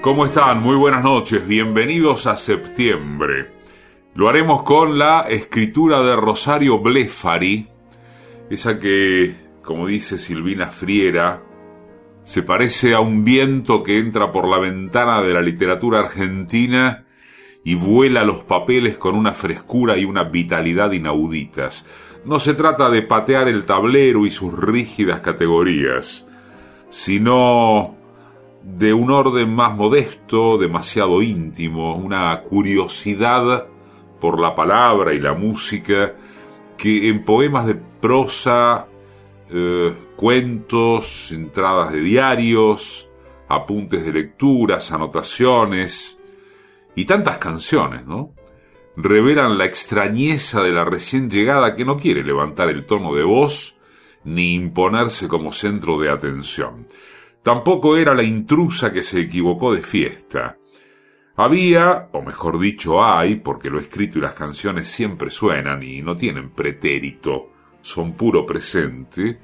¿Cómo están? Muy buenas noches, bienvenidos a septiembre. Lo haremos con la escritura de Rosario Blefari, esa que, como dice Silvina Friera, se parece a un viento que entra por la ventana de la literatura argentina y vuela los papeles con una frescura y una vitalidad inauditas. No se trata de patear el tablero y sus rígidas categorías, sino de un orden más modesto, demasiado íntimo, una curiosidad por la palabra y la música que en poemas de prosa eh, cuentos, entradas de diarios, apuntes de lecturas, anotaciones y tantas canciones, ¿no? Revelan la extrañeza de la recién llegada que no quiere levantar el tono de voz ni imponerse como centro de atención. Tampoco era la intrusa que se equivocó de fiesta. Había, o mejor dicho hay, porque lo escrito y las canciones siempre suenan y no tienen pretérito, son puro presente,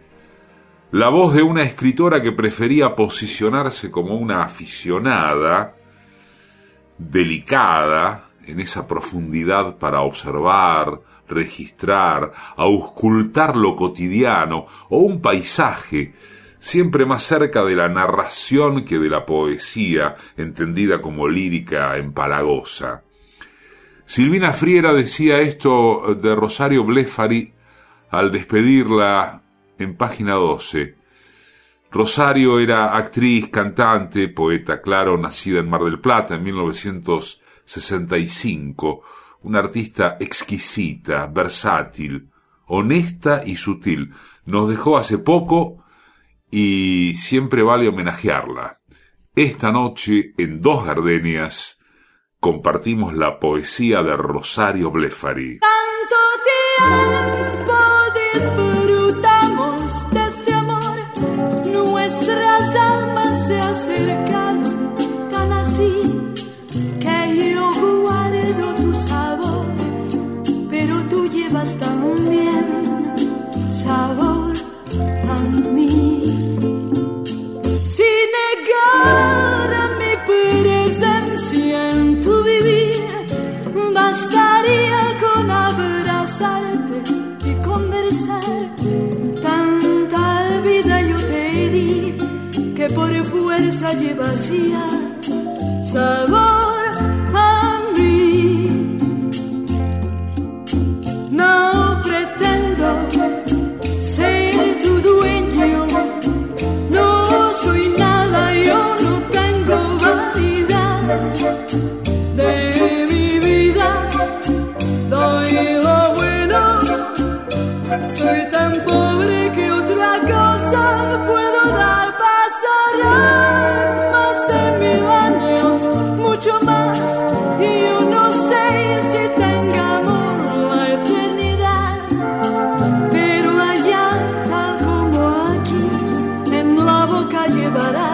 la voz de una escritora que prefería posicionarse como una aficionada, delicada, en esa profundidad para observar, registrar, auscultar lo cotidiano o un paisaje, siempre más cerca de la narración que de la poesía, entendida como lírica empalagosa. Silvina Friera decía esto de Rosario Blefari al despedirla en página 12. Rosario era actriz, cantante, poeta, claro, nacida en Mar del Plata en 1965, una artista exquisita, versátil, honesta y sutil. Nos dejó hace poco y siempre vale homenajearla. Esta noche, en Dos Gardenias, compartimos la poesía de Rosario Blefari. Fuerza llevas ya sabor boca llevarás sabor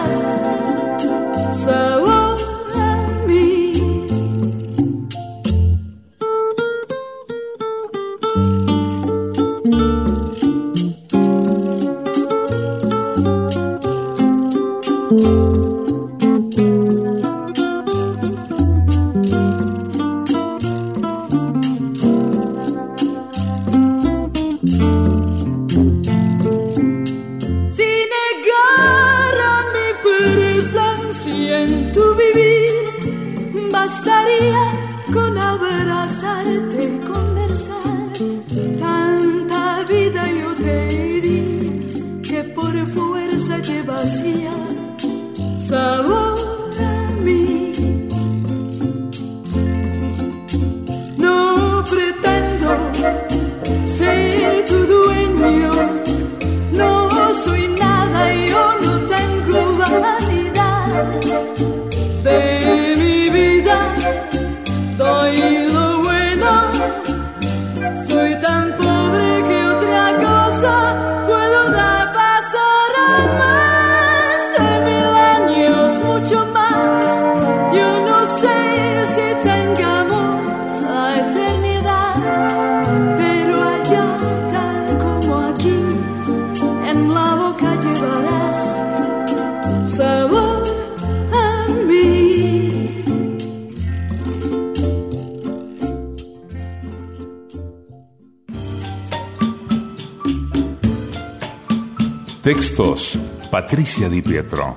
Patricia Di Pietro.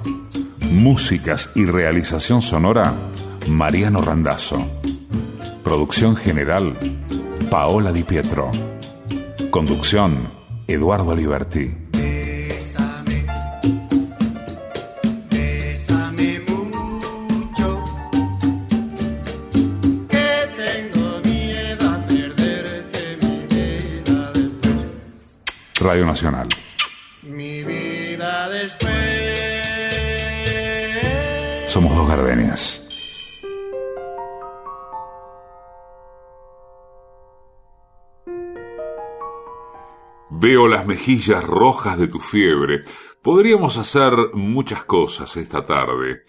Músicas y realización sonora, Mariano Randazzo. Producción general, Paola Di Pietro. Conducción, Eduardo Liberti. Radio Nacional. Veo las mejillas rojas de tu fiebre. Podríamos hacer muchas cosas esta tarde,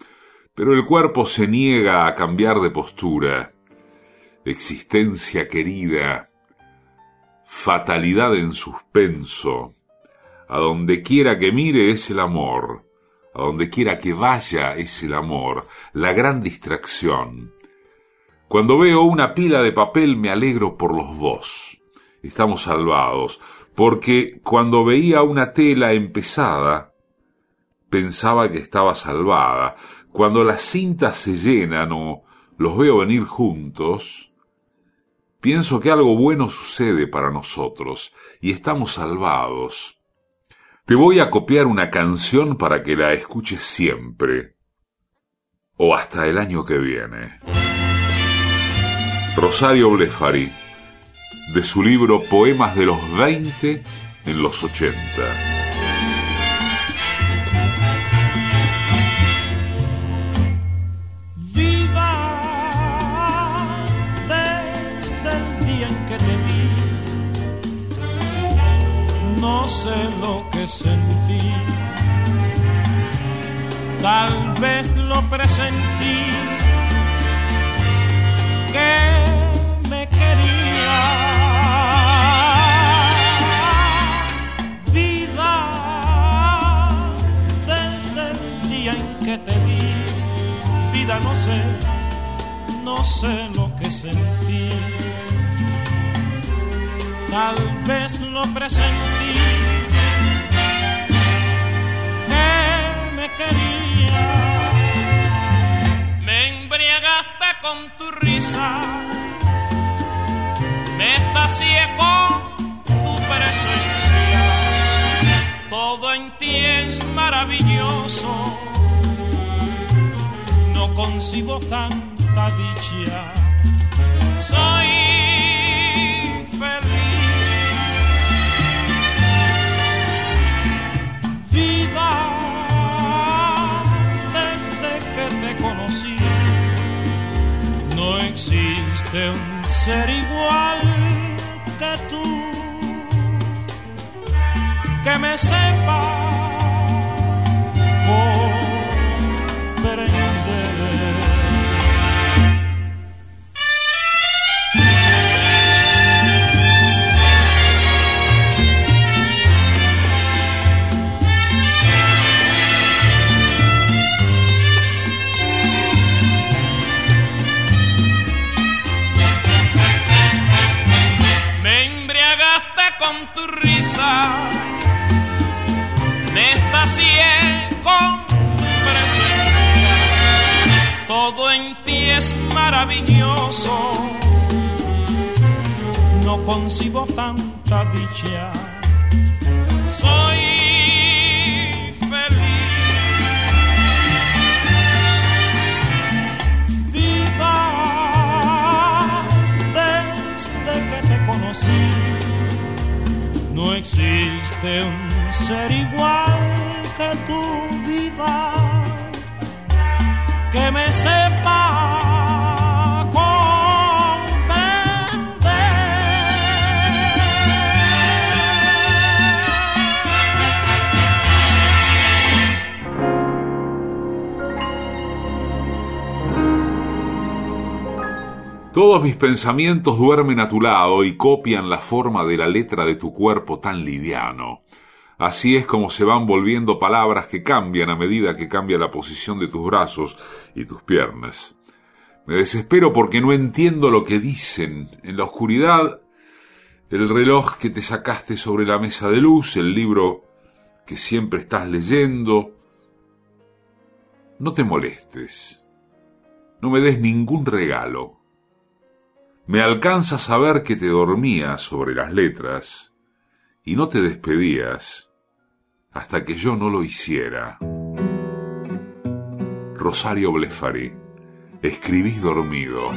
pero el cuerpo se niega a cambiar de postura. Existencia querida, fatalidad en suspenso. A donde quiera que mire es el amor, a donde quiera que vaya es el amor, la gran distracción. Cuando veo una pila de papel me alegro por los dos. Estamos salvados, porque cuando veía una tela empezada, pensaba que estaba salvada. Cuando las cintas se llenan o los veo venir juntos, Pienso que algo bueno sucede para nosotros y estamos salvados. Te voy a copiar una canción para que la escuches siempre o hasta el año que viene. Rosario Blefari, de su libro Poemas de los 20 en los 80. Presentí que me quería. Vida, desde el día en que te vi, vida no sé, no sé lo que sentí tal vez lo presentí que me quería. Con tu risa, me estacié con tu presencia. Todo en ti es maravilloso, no concibo tanta dicha. Soy existe un ser igual que tú que me sepa. No concibo tanta dicha. Soy feliz. Viva desde que te conocí no existe un ser igual que tu vida que me sepa Todos mis pensamientos duermen a tu lado y copian la forma de la letra de tu cuerpo tan liviano. Así es como se van volviendo palabras que cambian a medida que cambia la posición de tus brazos y tus piernas. Me desespero porque no entiendo lo que dicen. En la oscuridad, el reloj que te sacaste sobre la mesa de luz, el libro que siempre estás leyendo. No te molestes. No me des ningún regalo. Me alcanza saber que te dormías sobre las letras y no te despedías hasta que yo no lo hiciera. Rosario Blefari, escribís dormido.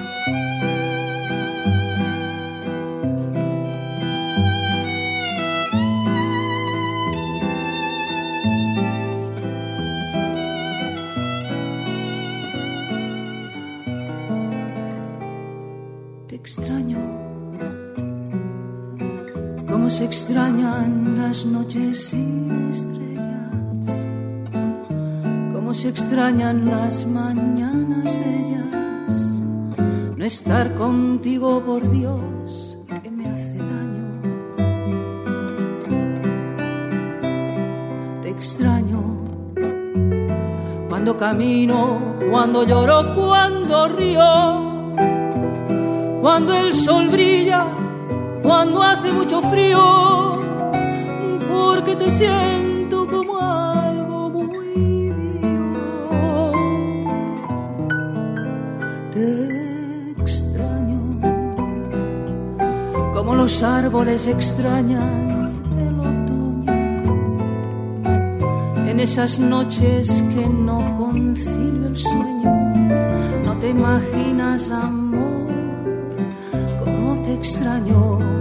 Extrañan las noches sin estrellas, como se extrañan las mañanas bellas. No estar contigo, por Dios, que me hace daño. Te extraño cuando camino, cuando lloro, cuando río, cuando el sol brilla cuando hace mucho frío, porque te siento como algo muy mío. Te extraño, como los árboles extrañan el otoño, en esas noches que no concilio el sueño, no te imaginas amor como te extraño.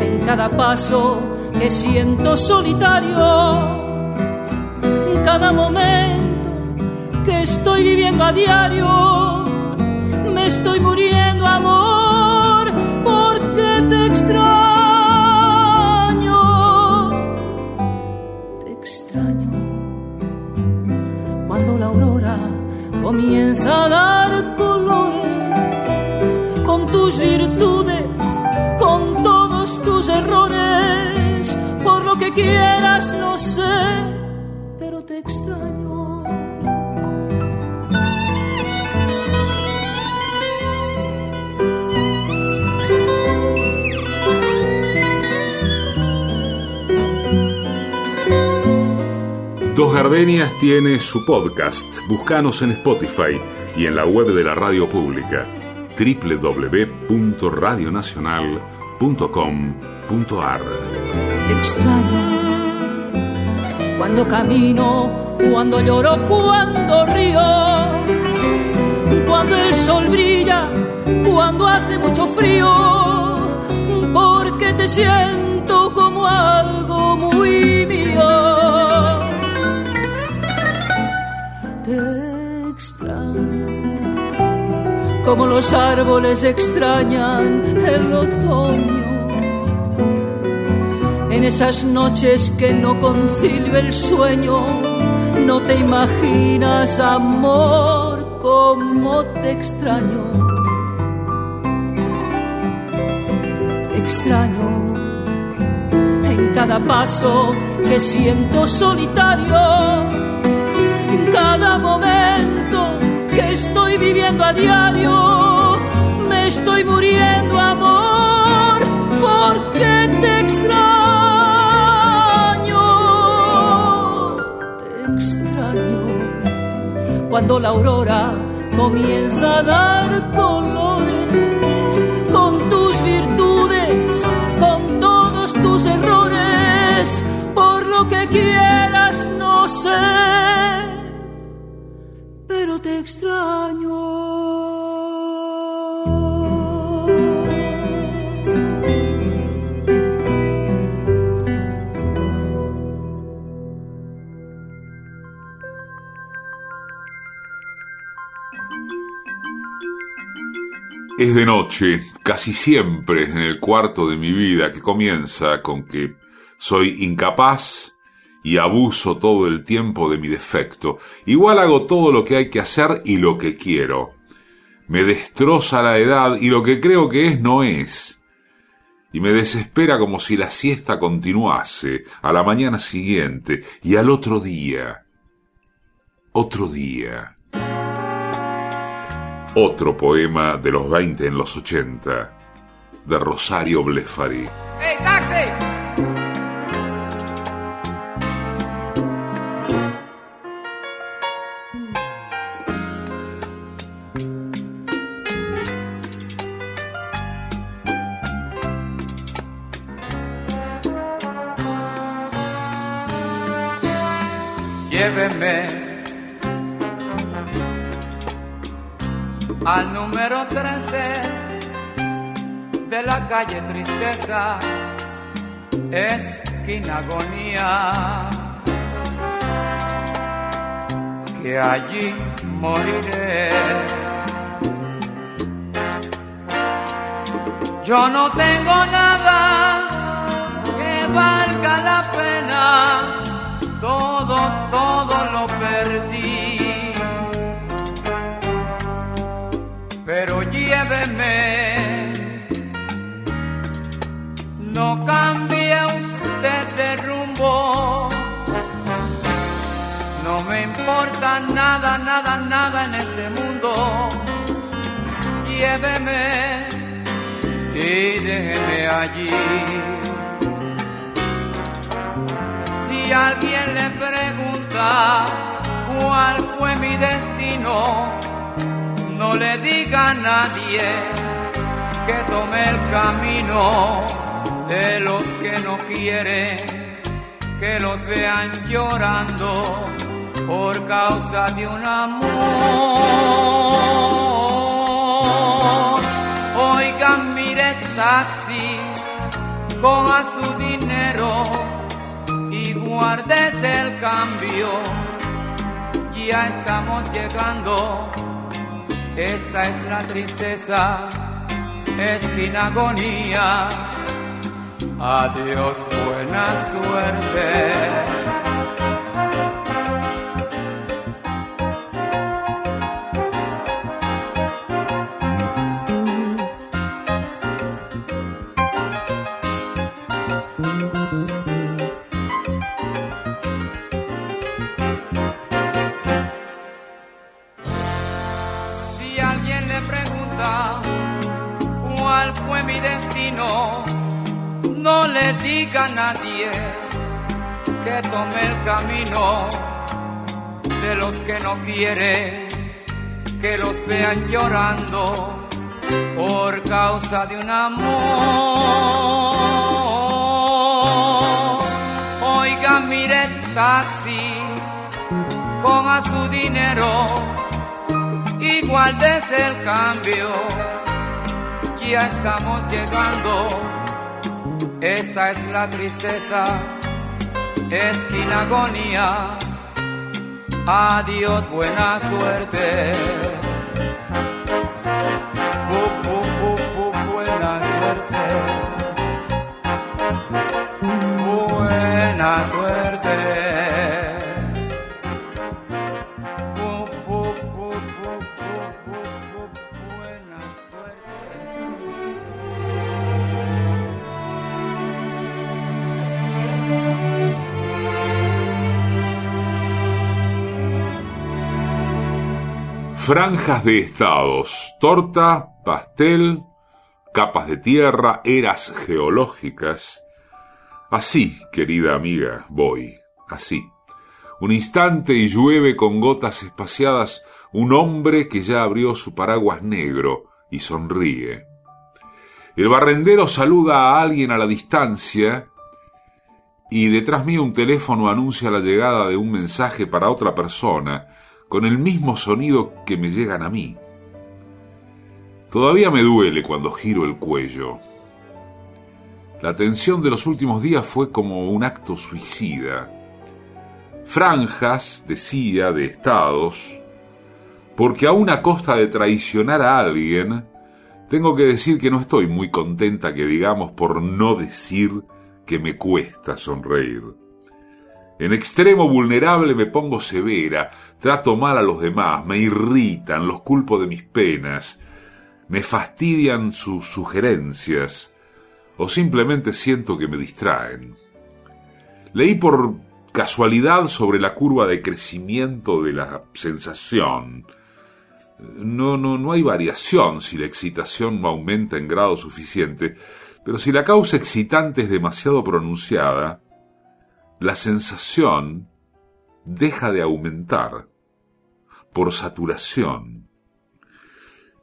En cada paso que siento solitario, en cada momento que estoy viviendo a diario, me estoy muriendo amor quieras no sé, pero te extraño. Dos Gardenias tiene su podcast. Búscanos en Spotify y en la web de la radio pública www.radionacional.com.ar. Te extraño cuando camino, cuando lloro, cuando río, cuando el sol brilla, cuando hace mucho frío, porque te siento como algo muy mío. Te extraño como los árboles extrañan el otoño. En esas noches que no concilio el sueño, no te imaginas, amor, como te extraño. Extraño en cada paso que siento solitario, en cada momento que estoy viviendo a diario. Me estoy muriendo, cuando la aurora comienza a dar colores con tus virtudes, con todos tus errores, por lo que quieras, no sé te extraño. Es de noche, casi siempre en el cuarto de mi vida que comienza con que soy incapaz y abuso todo el tiempo de mi defecto. Igual hago todo lo que hay que hacer y lo que quiero. Me destroza la edad y lo que creo que es no es. Y me desespera como si la siesta continuase a la mañana siguiente y al otro día. Otro día. Otro poema de los 20 en los 80. de Rosario Blefari. ¡Hey, taxi! Al número 13 de la calle Tristeza, esquina agonía, que allí moriré. Yo no tengo nada que valga la pena, todo, todo lo perdí. No cambie usted de rumbo. No me importa nada, nada, nada en este mundo. Lléveme y déjeme allí. Si alguien le pregunta cuál fue mi destino, no le diga a nadie que tome el camino de los que no quieren que los vean llorando por causa de un amor. Oigan, mire taxi, coja su dinero y guárdese el cambio. Ya estamos llegando, esta es la tristeza, esquina agonía Adiós, buena suerte. Nadie que tome el camino de los que no quieren que los vean llorando por causa de un amor. Oiga, mire taxi, a su dinero, igual desde el cambio, ya estamos llegando esta es la tristeza, esquina agonía. Adiós, buena suerte. Franjas de estados, torta, pastel, capas de tierra, eras geológicas. Así, querida amiga, voy, así. Un instante y llueve con gotas espaciadas un hombre que ya abrió su paraguas negro y sonríe. El barrendero saluda a alguien a la distancia y detrás mío un teléfono anuncia la llegada de un mensaje para otra persona con el mismo sonido que me llegan a mí. Todavía me duele cuando giro el cuello. La tensión de los últimos días fue como un acto suicida. Franjas, decía, de estados, porque aún a costa de traicionar a alguien, tengo que decir que no estoy muy contenta que digamos por no decir que me cuesta sonreír. En extremo vulnerable me pongo severa, trato mal a los demás, me irritan, los culpo de mis penas, me fastidian sus sugerencias o simplemente siento que me distraen. Leí por casualidad sobre la curva de crecimiento de la sensación. no, no, no hay variación si la excitación no aumenta en grado suficiente, pero si la causa excitante es demasiado pronunciada, la sensación deja de aumentar por saturación.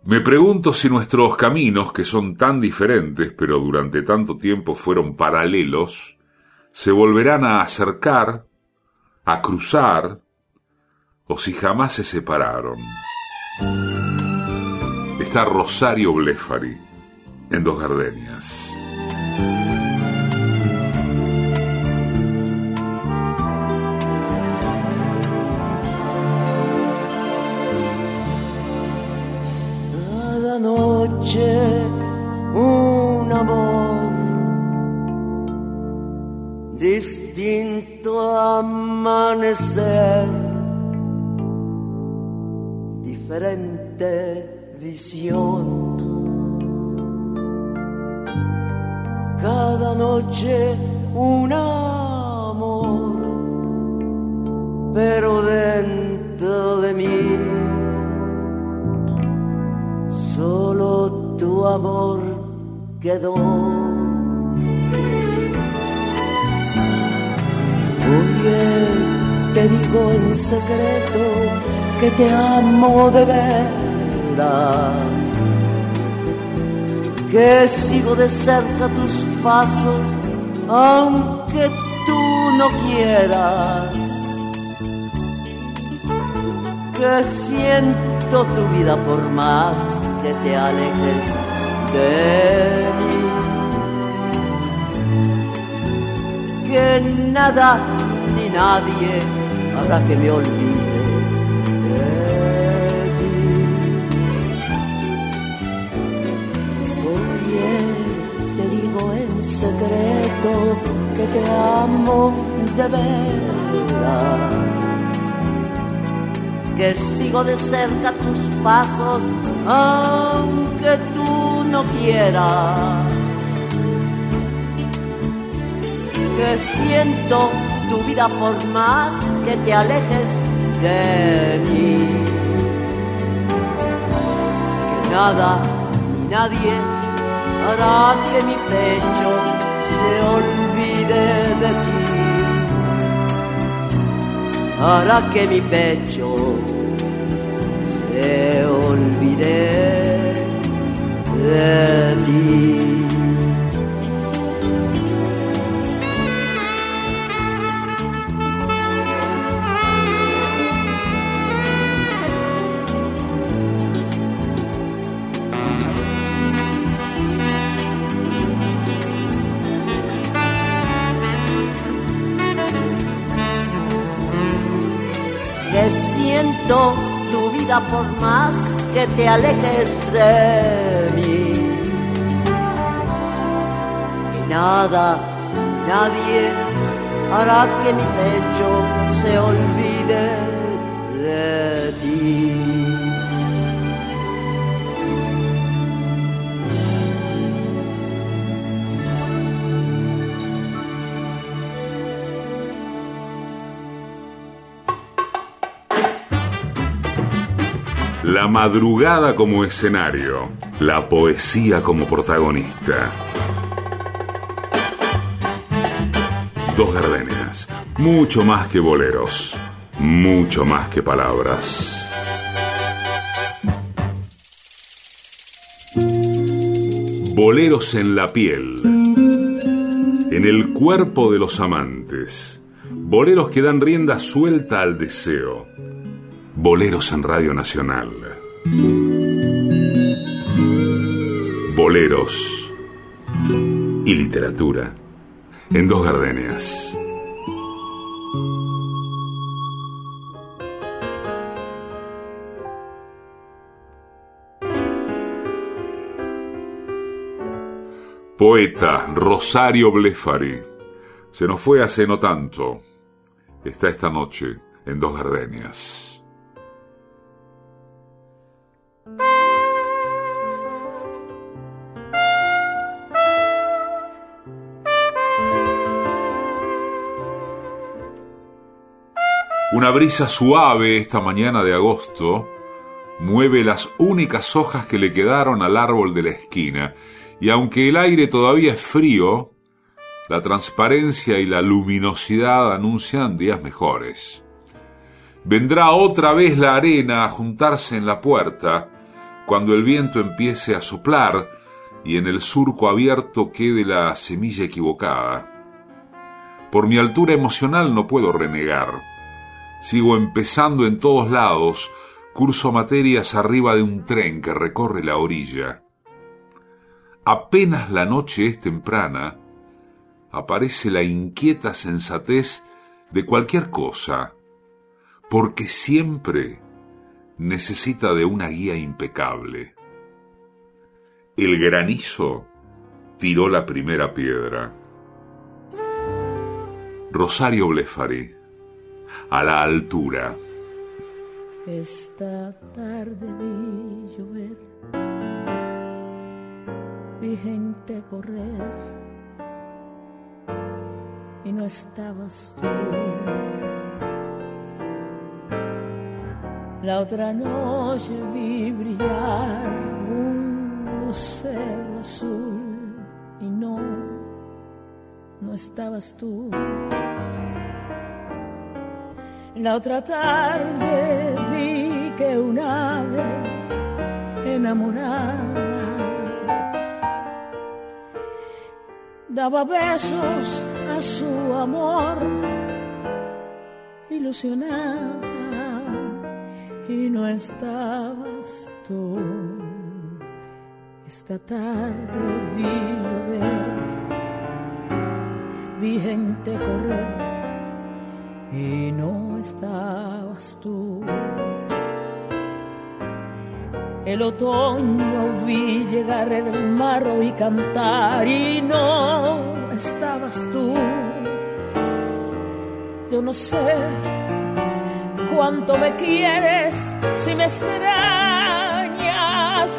Me pregunto si nuestros caminos, que son tan diferentes, pero durante tanto tiempo fueron paralelos, se volverán a acercar, a cruzar, o si jamás se separaron. Está Rosario Blefari en Dos Gardenias. Cada noche un amor distinto amanecer, diferente visión. Cada noche un amor, pero dentro de mí tu amor quedó. Oye, te digo en secreto que te amo de veras, que sigo de cerca tus pasos, aunque tú no quieras, que siento tu vida por más que te alejes de mí. Que nada ni nadie hará que me olvide de ti. Oye, te digo en secreto que te amo de veras que sigo de cerca tus pasos, aunque tú no quieras. Que siento tu vida por más que te alejes de mí. Que nada ni nadie hará que mi pecho se olvide de ti hará que mi pecho se olvide de ti. Tu vida por más que te alejes de mí. Y nada, nadie hará que mi pecho se olvide de ti. La madrugada como escenario, la poesía como protagonista. Dos gardenias, mucho más que boleros, mucho más que palabras. Boleros en la piel, en el cuerpo de los amantes, boleros que dan rienda suelta al deseo Boleros en Radio Nacional. Boleros y literatura en dos gardenias. Poeta Rosario Blefari. Se nos fue hace no tanto. Está esta noche en dos gardenias. Una brisa suave esta mañana de agosto mueve las únicas hojas que le quedaron al árbol de la esquina, y aunque el aire todavía es frío, la transparencia y la luminosidad anuncian días mejores. Vendrá otra vez la arena a juntarse en la puerta cuando el viento empiece a soplar y en el surco abierto quede la semilla equivocada. Por mi altura emocional no puedo renegar. Sigo empezando en todos lados, curso materias arriba de un tren que recorre la orilla. Apenas la noche es temprana, aparece la inquieta sensatez de cualquier cosa, porque siempre necesita de una guía impecable. El granizo tiró la primera piedra. Rosario Blefari, a la altura. Esta tarde vi llover, vi gente correr y no estabas tú. La otra noche vi brillar un lucero azul y no, no estabas tú. La otra tarde vi que un ave enamorada daba besos a su amor ilusionada y no estabas tú. Esta tarde vi llover, vi gente correr y no estabas tú. El otoño vi llegar del mar y cantar y no estabas tú. Yo no sé cuánto me quieres si me extrañas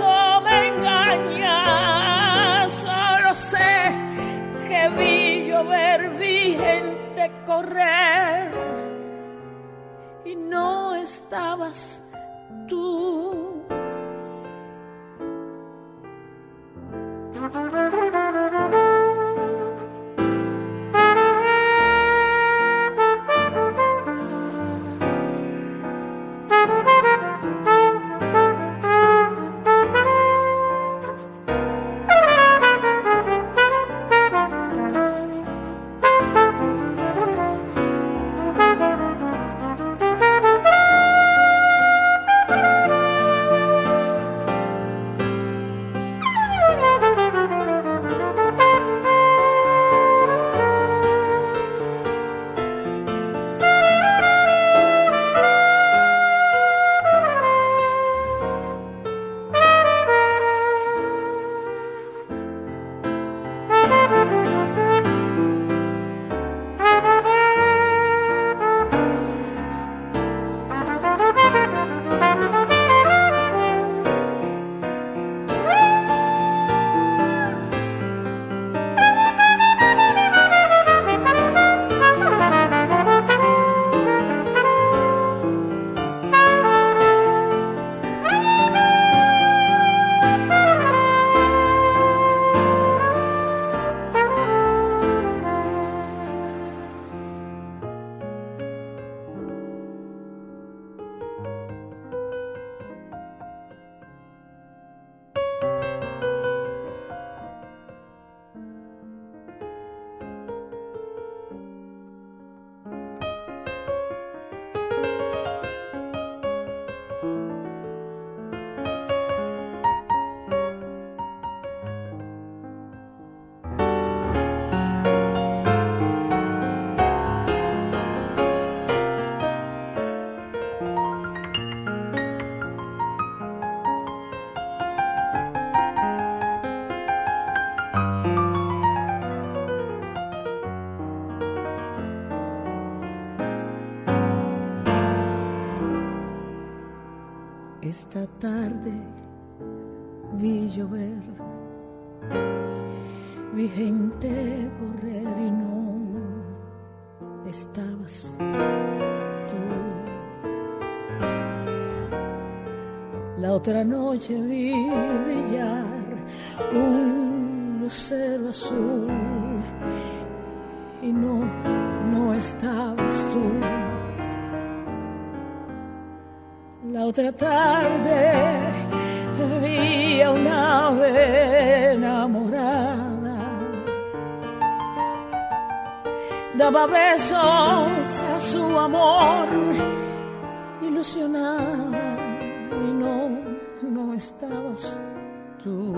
o me engañas. Solo sé que vi llover, vi gente correr y no estabas tú. Esta tarde vi llover, vi gente correr y no estabas tú. La otra noche vi brillar un lucero azul y no, no estabas tú. Otra tarde vi a una ave enamorada. Daba besos a su amor ilusionada y no, no estabas tú.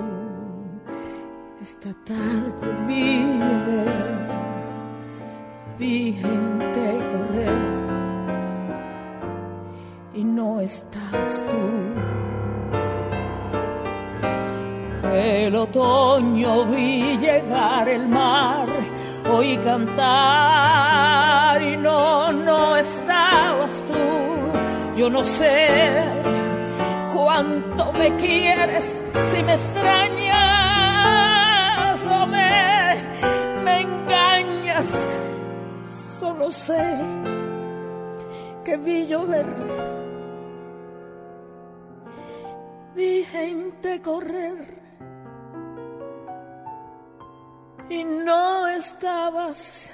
Esta tarde vi vi gente correr no estás tú. El otoño vi llegar el mar, oí cantar y no, no estabas tú. Yo no sé cuánto me quieres si me extrañas o me, me engañas. Solo sé que vi llover, vi gente correr y no estabas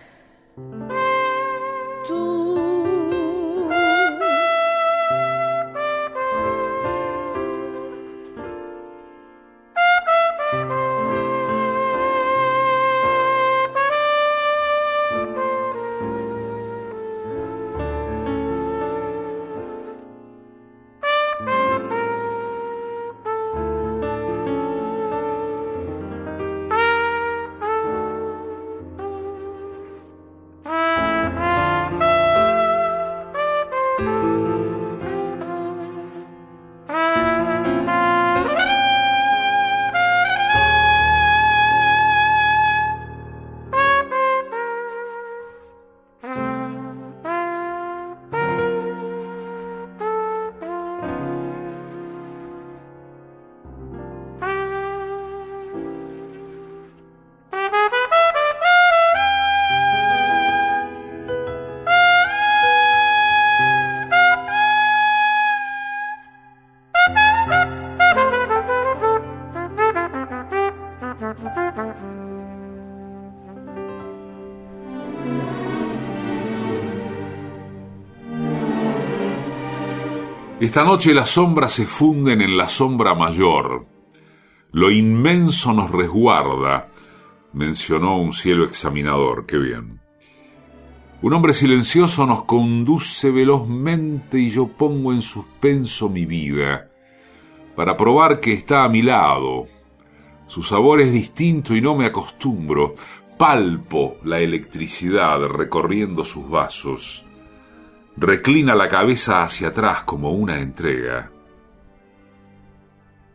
Esta noche las sombras se funden en la sombra mayor. Lo inmenso nos resguarda, mencionó un cielo examinador. Qué bien. Un hombre silencioso nos conduce velozmente y yo pongo en suspenso mi vida para probar que está a mi lado. Su sabor es distinto y no me acostumbro. Palpo la electricidad recorriendo sus vasos reclina la cabeza hacia atrás como una entrega.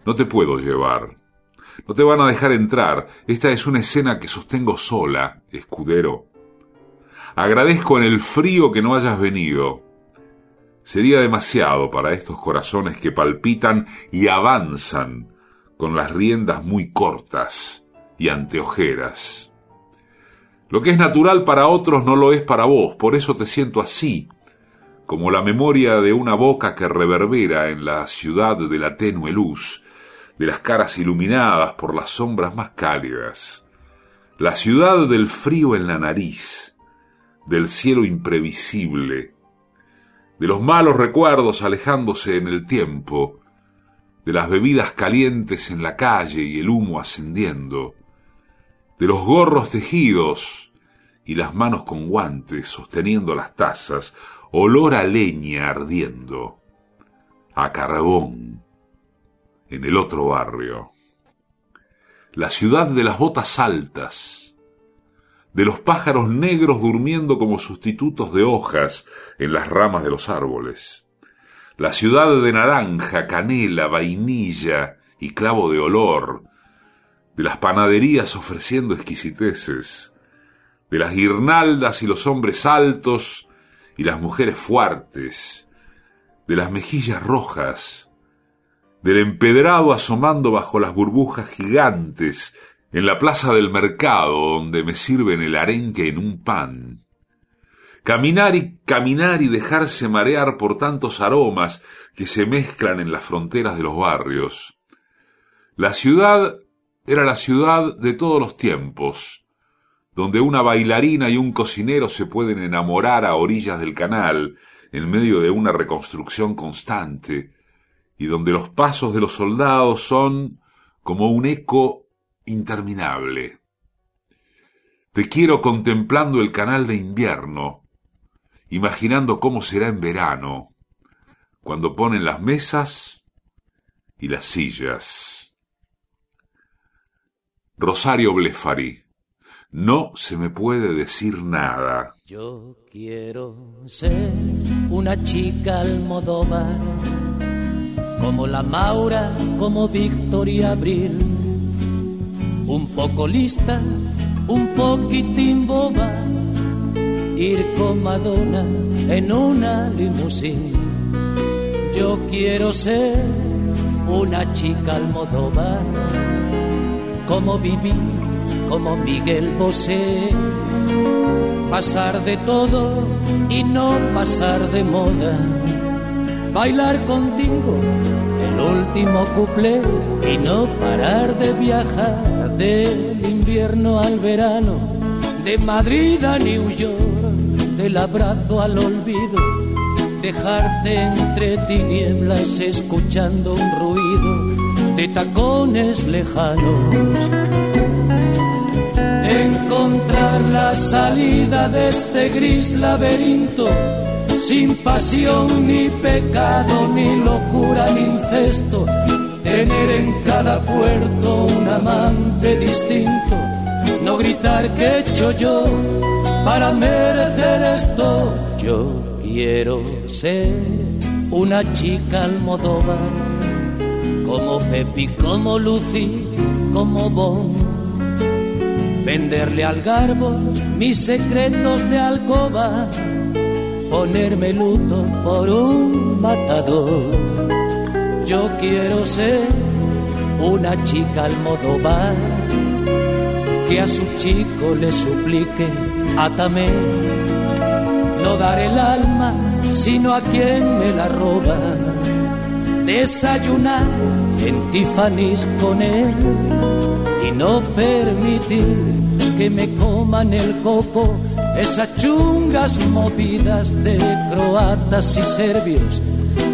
No te puedo llevar. No te van a dejar entrar. Esta es una escena que sostengo sola, escudero. Agradezco en el frío que no hayas venido. Sería demasiado para estos corazones que palpitan y avanzan con las riendas muy cortas y anteojeras. Lo que es natural para otros no lo es para vos, por eso te siento así, como la memoria de una boca que reverbera en la ciudad de la tenue luz, de las caras iluminadas por las sombras más cálidas, la ciudad del frío en la nariz, del cielo imprevisible, de los malos recuerdos alejándose en el tiempo, de las bebidas calientes en la calle y el humo ascendiendo, de los gorros tejidos y las manos con guantes sosteniendo las tazas, olor a leña ardiendo, a carbón, en el otro barrio. La ciudad de las botas altas, de los pájaros negros durmiendo como sustitutos de hojas en las ramas de los árboles. La ciudad de naranja, canela, vainilla y clavo de olor, de las panaderías ofreciendo exquisiteces, de las guirnaldas y los hombres altos y las mujeres fuertes, de las mejillas rojas, del empedrado asomando bajo las burbujas gigantes en la plaza del mercado donde me sirven el arenque en un pan, Caminar y caminar y dejarse marear por tantos aromas que se mezclan en las fronteras de los barrios. La ciudad era la ciudad de todos los tiempos, donde una bailarina y un cocinero se pueden enamorar a orillas del canal, en medio de una reconstrucción constante, y donde los pasos de los soldados son como un eco interminable. Te quiero contemplando el canal de invierno, imaginando cómo será en verano, cuando ponen las mesas y las sillas. Rosario Blefari, no se me puede decir nada. Yo quiero ser una chica almodóvar, como la Maura, como Victoria Abril, un poco lista, un poquitín boba ir con Madonna en una limusina. Yo quiero ser una chica almodóvar, como Viví, como Miguel Bosé. Pasar de todo y no pasar de moda. Bailar contigo el último cuplé y no parar de viajar del invierno al verano, de Madrid a New York del abrazo al olvido, dejarte entre tinieblas escuchando un ruido de tacones lejanos. Encontrar la salida de este gris laberinto, sin pasión ni pecado, ni locura ni incesto, tener en cada puerto un amante distinto, no gritar que he hecho yo para merecer esto. Yo quiero ser una chica almodóvar, como Pepi, como Lucy, como Bon. Venderle al garbo mis secretos de alcoba, ponerme luto por un matador. Yo quiero ser una chica almodóvar. Que a su chico le suplique átame, no daré el alma sino a quien me la roba, desayunar en Tiffany's con él y no permitir que me coman el coco esas chungas movidas de croatas y serbios,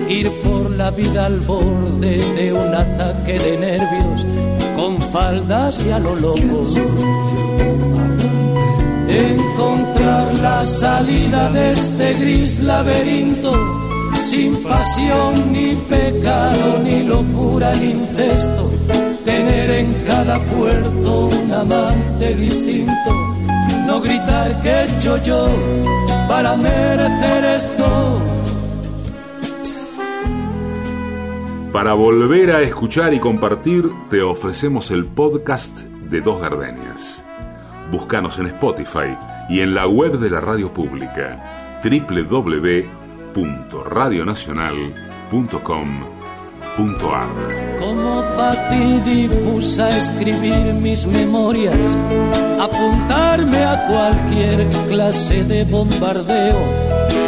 ir por la vida al borde de un ataque de nervios con faldas y a lo loco. Encontrar la salida de este gris laberinto, sin pasión ni pecado, ni locura ni incesto, tener en cada puerto un amante distinto, no gritar que he hecho yo para merecer esto. Para volver a escuchar y compartir, te ofrecemos el podcast de Dos Gardenias. Búscanos en Spotify y en la web de la radio pública www.radionacional.com.ar. Como para ti difusa escribir mis memorias, apuntarme a cualquier clase de bombardeo,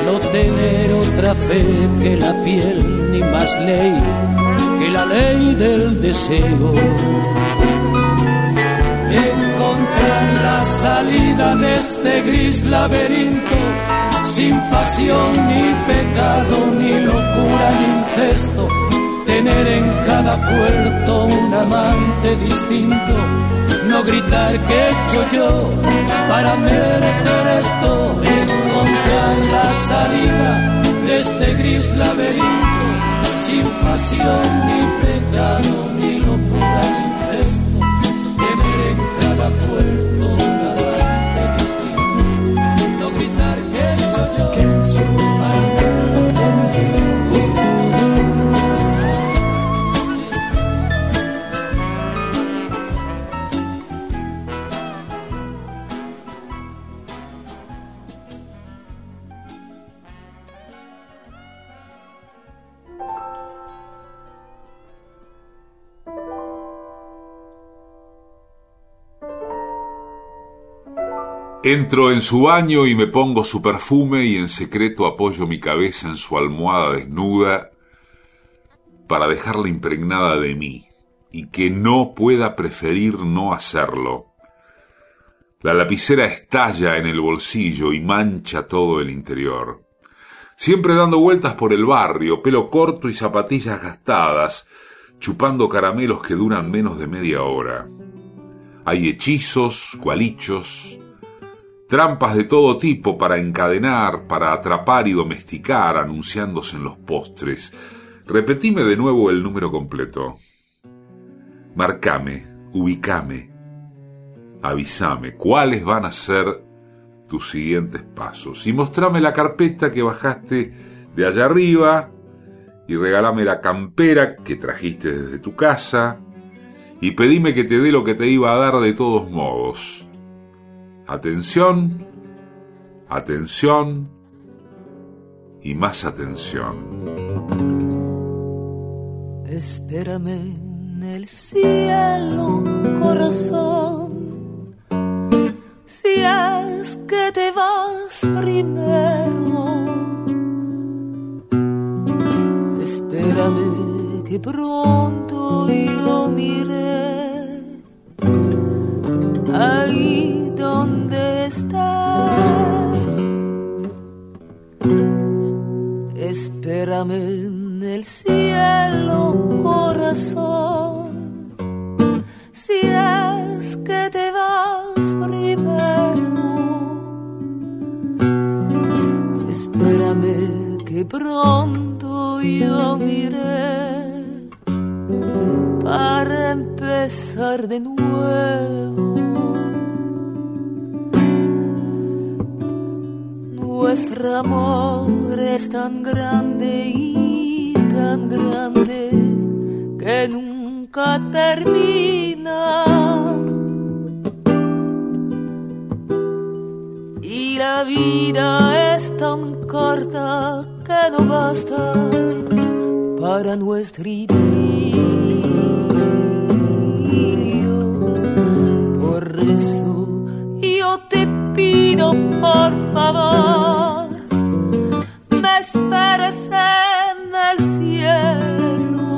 no tener otra fe que la piel ni más ley que la ley del deseo la salida de este gris laberinto, sin pasión ni pecado, ni locura ni incesto, tener en cada puerto un amante distinto, no gritar que he hecho yo para merecer esto, encontrar la salida de este gris laberinto, sin pasión ni pecado, ni locura ni incesto, tener en cada puerto Entro en su baño y me pongo su perfume y en secreto apoyo mi cabeza en su almohada desnuda para dejarla impregnada de mí y que no pueda preferir no hacerlo. La lapicera estalla en el bolsillo y mancha todo el interior. Siempre dando vueltas por el barrio, pelo corto y zapatillas gastadas, chupando caramelos que duran menos de media hora. Hay hechizos, gualichos, Trampas de todo tipo para encadenar, para atrapar y domesticar, anunciándose en los postres. Repetime de nuevo el número completo. Marcame, ubicame, avísame cuáles van a ser tus siguientes pasos y mostrame la carpeta que bajaste de allá arriba y regálame la campera que trajiste desde tu casa y pedime que te dé lo que te iba a dar de todos modos. Atención, atención y más atención. Espérame en el cielo, corazón, si es que te vas primero. Espérame que pronto yo miré Espérame en el cielo, corazón, si es que te vas primero. Espérame que pronto yo miré para empezar de nuevo. Nuestro amor es tan grande y tan grande que nunca termina. Y la vida es tan corta que no basta para nuestro idilio. Por eso yo te pido por favor, esperes en el cielo.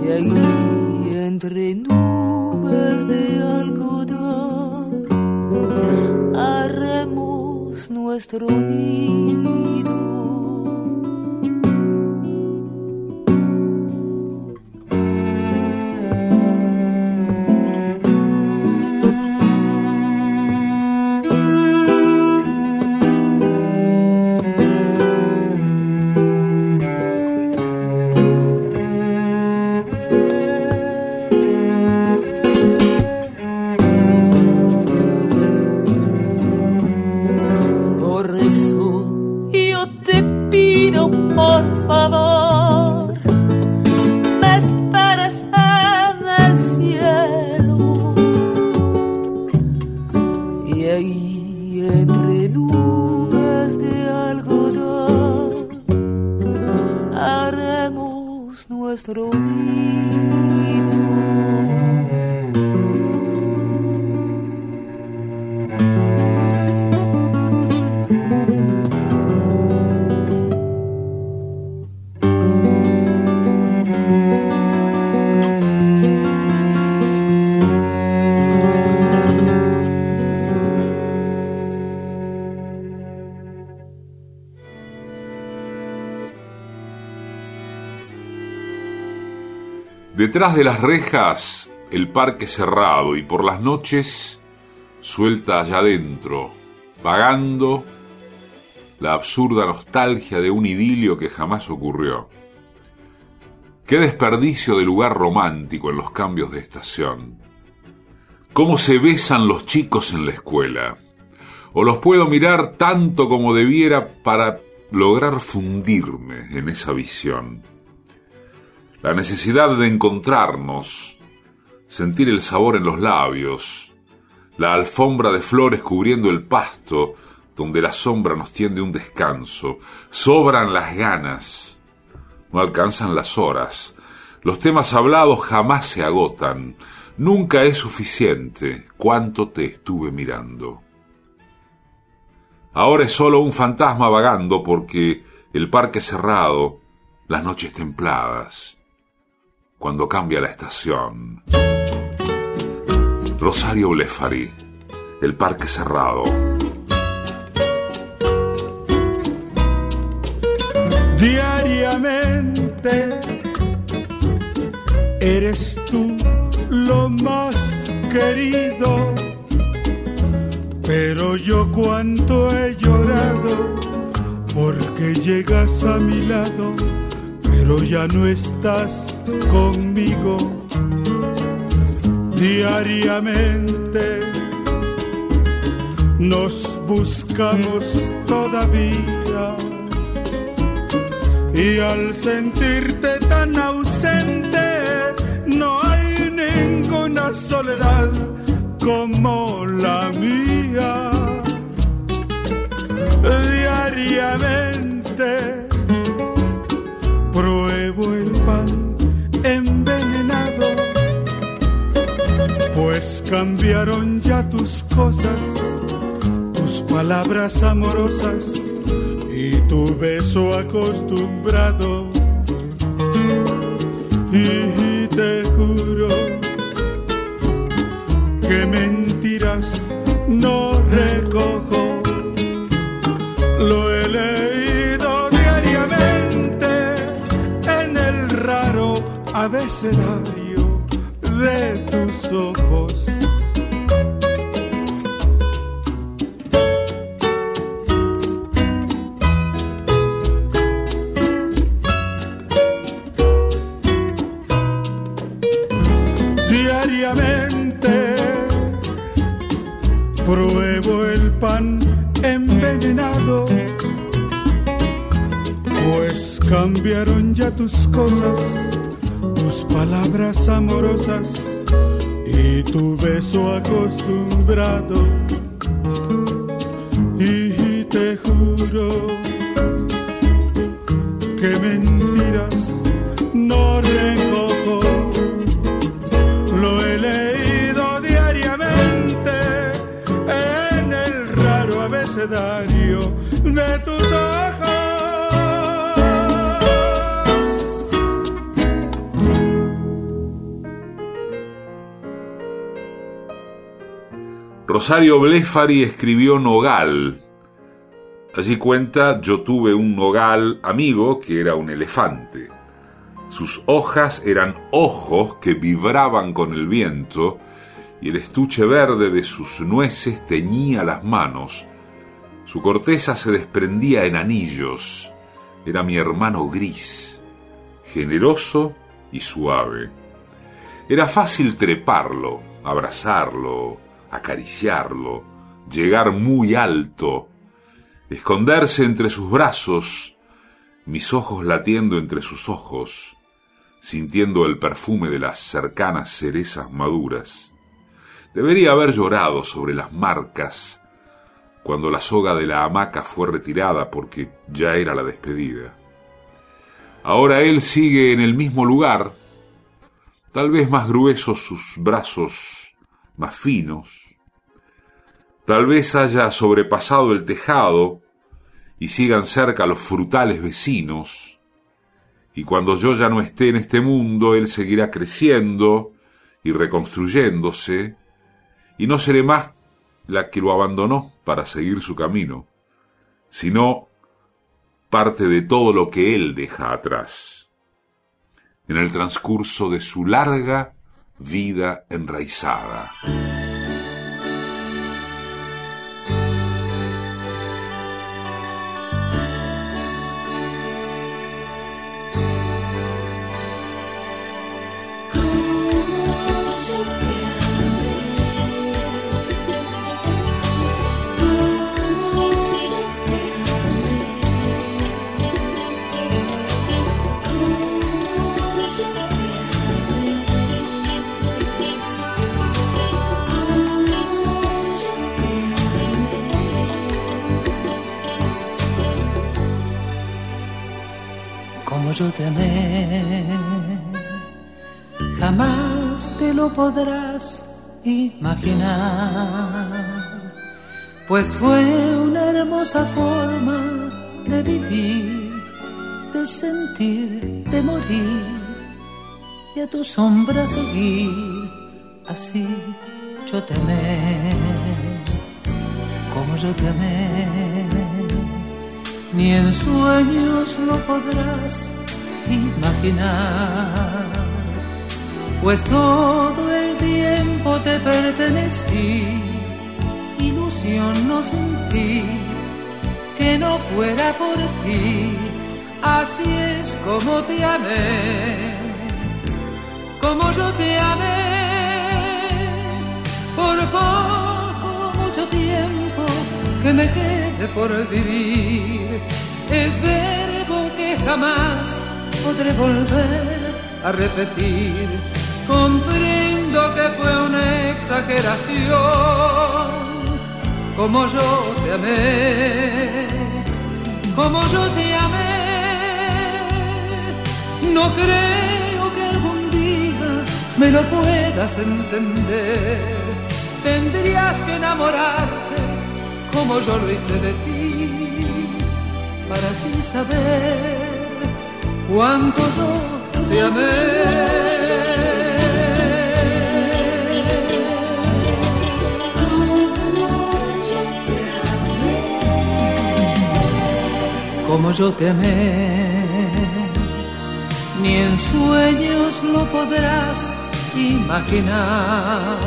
Y ahí entre nubes de algodón haremos nuestro nido. nostro viso. Detrás de las rejas, el parque cerrado y por las noches, suelta allá adentro, vagando la absurda nostalgia de un idilio que jamás ocurrió. Qué desperdicio de lugar romántico en los cambios de estación. Cómo se besan los chicos en la escuela. O los puedo mirar tanto como debiera para lograr fundirme en esa visión la necesidad de encontrarnos, sentir el sabor en los labios, la alfombra de flores cubriendo el pasto, donde la sombra nos tiende un descanso, sobran las ganas, no alcanzan las horas, los temas hablados jamás se agotan, Nunca es suficiente cuánto te estuve mirando. Ahora es solo un fantasma vagando porque el parque cerrado, las noches templadas, cuando cambia la estación. Rosario Blefari, el parque cerrado. Diariamente eres tú lo más querido, pero yo cuánto he llorado porque llegas a mi lado, pero ya no estás conmigo. Diariamente nos buscamos todavía y al sentirte tan ausente no hay ninguna soledad como la mía. Diariamente cambiaron ya tus cosas, tus palabras amorosas y tu beso acostumbrado. Y te juro que mentiras no recojo. Lo he leído diariamente en el raro abecedario de tus ojos. Pues cambiaron ya tus cosas, tus palabras amorosas y tu beso acostumbrado. Y te juro que mentiras no recojo lo he Rosario Blefari escribió Nogal. Allí cuenta, yo tuve un nogal amigo que era un elefante. Sus hojas eran ojos que vibraban con el viento y el estuche verde de sus nueces teñía las manos. Su corteza se desprendía en anillos. Era mi hermano gris, generoso y suave. Era fácil treparlo, abrazarlo, acariciarlo, llegar muy alto, esconderse entre sus brazos, mis ojos latiendo entre sus ojos, sintiendo el perfume de las cercanas cerezas maduras. Debería haber llorado sobre las marcas cuando la soga de la hamaca fue retirada porque ya era la despedida. Ahora él sigue en el mismo lugar, tal vez más gruesos sus brazos, más finos, tal vez haya sobrepasado el tejado y sigan cerca los frutales vecinos, y cuando yo ya no esté en este mundo, él seguirá creciendo y reconstruyéndose, y no seré más la que lo abandonó para seguir su camino, sino parte de todo lo que él deja atrás, en el transcurso de su larga vida enraizada. Podrás imaginar, pues fue una hermosa forma de vivir, de sentir, de morir y a tu sombra seguir, así yo te amé, como yo te amé, ni en sueños lo podrás imaginar, pues todo el tiempo te pertenecí, ilusión no sentí que no fuera por ti, así es como te amé, como yo te amé, por poco, mucho tiempo que me quede por vivir, es verbo que jamás podré volver a repetir. Comprendo que fue una exageración, como yo te amé, como yo te amé. No creo que algún día me lo puedas entender. Tendrías que enamorarte como yo lo hice de ti, para así saber cuánto yo te amé. Como yo te amé, ni en sueños lo podrás imaginar,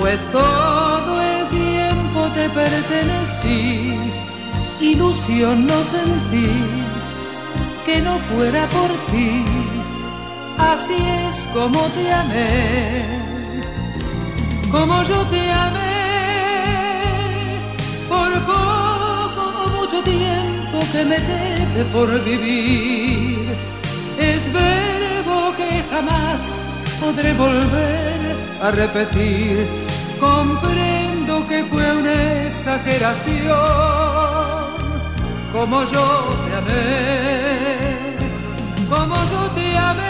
pues todo el tiempo te pertenecí, ilusión no sentí que no fuera por ti. Así es como te amé, como yo te amé, por poco o mucho tiempo que me quede por vivir. Es verbo que jamás podré volver a repetir. Comprendo que fue una exageración, como yo te amé como yo te amé.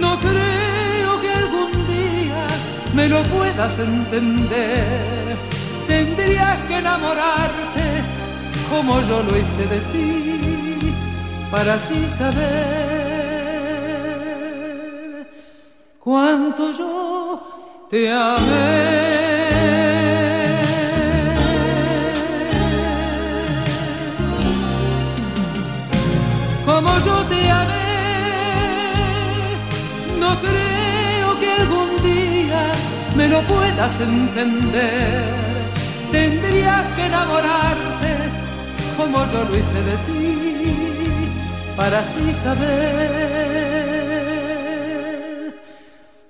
No creo que algún día me lo puedas entender. Tendrías que enamorarte como yo lo hice de ti, para así saber cuánto yo te amé. como yo te amé. No creo que algún día me lo puedas entender. Tendrías que enamorarte como yo lo hice de ti, para así saber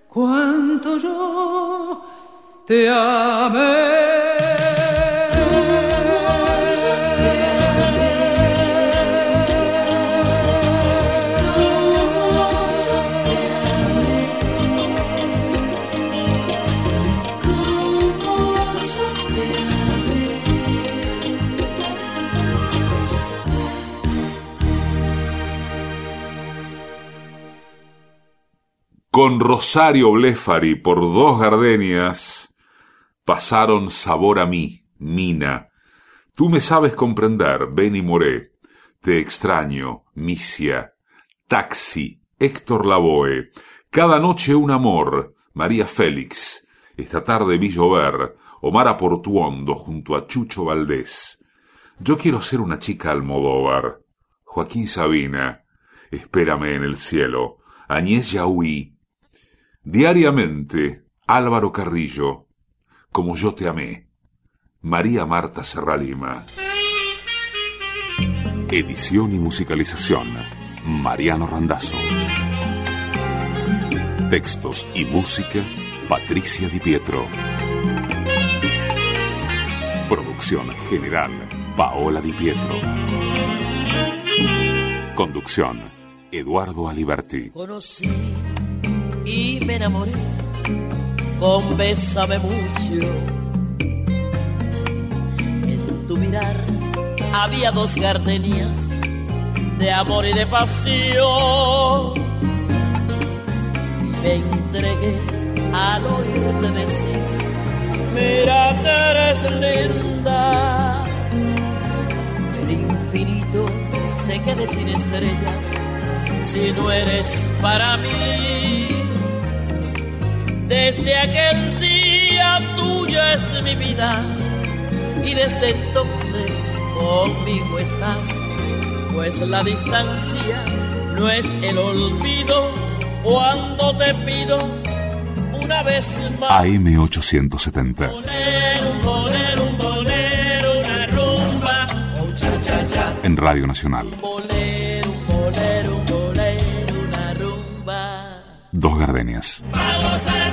cuánto yo te amé. Con Rosario Blefari por dos gardenias pasaron sabor a mí, Nina. Tú me sabes comprender, Benny Moré. Te extraño, Misia. Taxi, Héctor Lavoe. Cada noche un amor, María Félix. Esta tarde vi llover, Omar Aportuondo junto a Chucho Valdés. Yo quiero ser una chica Almodóvar. Joaquín Sabina. Espérame en el cielo. Añez Yahuí. Diariamente, Álvaro Carrillo, Como yo te amé, María Marta Serralima. Edición y musicalización, Mariano Randazzo. Textos y música, Patricia Di Pietro. Producción general, Paola Di Pietro. Conducción, Eduardo Aliberti. Y me enamoré con Bésame mucho. En tu mirar había dos gardenias de amor y de pasión. me entregué al oírte decir, mira que eres linda. El infinito se quede sin estrellas si no eres para mí. Desde aquel día tuyo es mi vida y desde entonces conmigo estás, pues la distancia no es el olvido cuando te pido una vez más. AM870. Un bolero, un bolero, una rumba, un cha cha cha. En Radio Nacional. Bolero, bolero, bolero, una rumba. Dos gardenias. Vamos a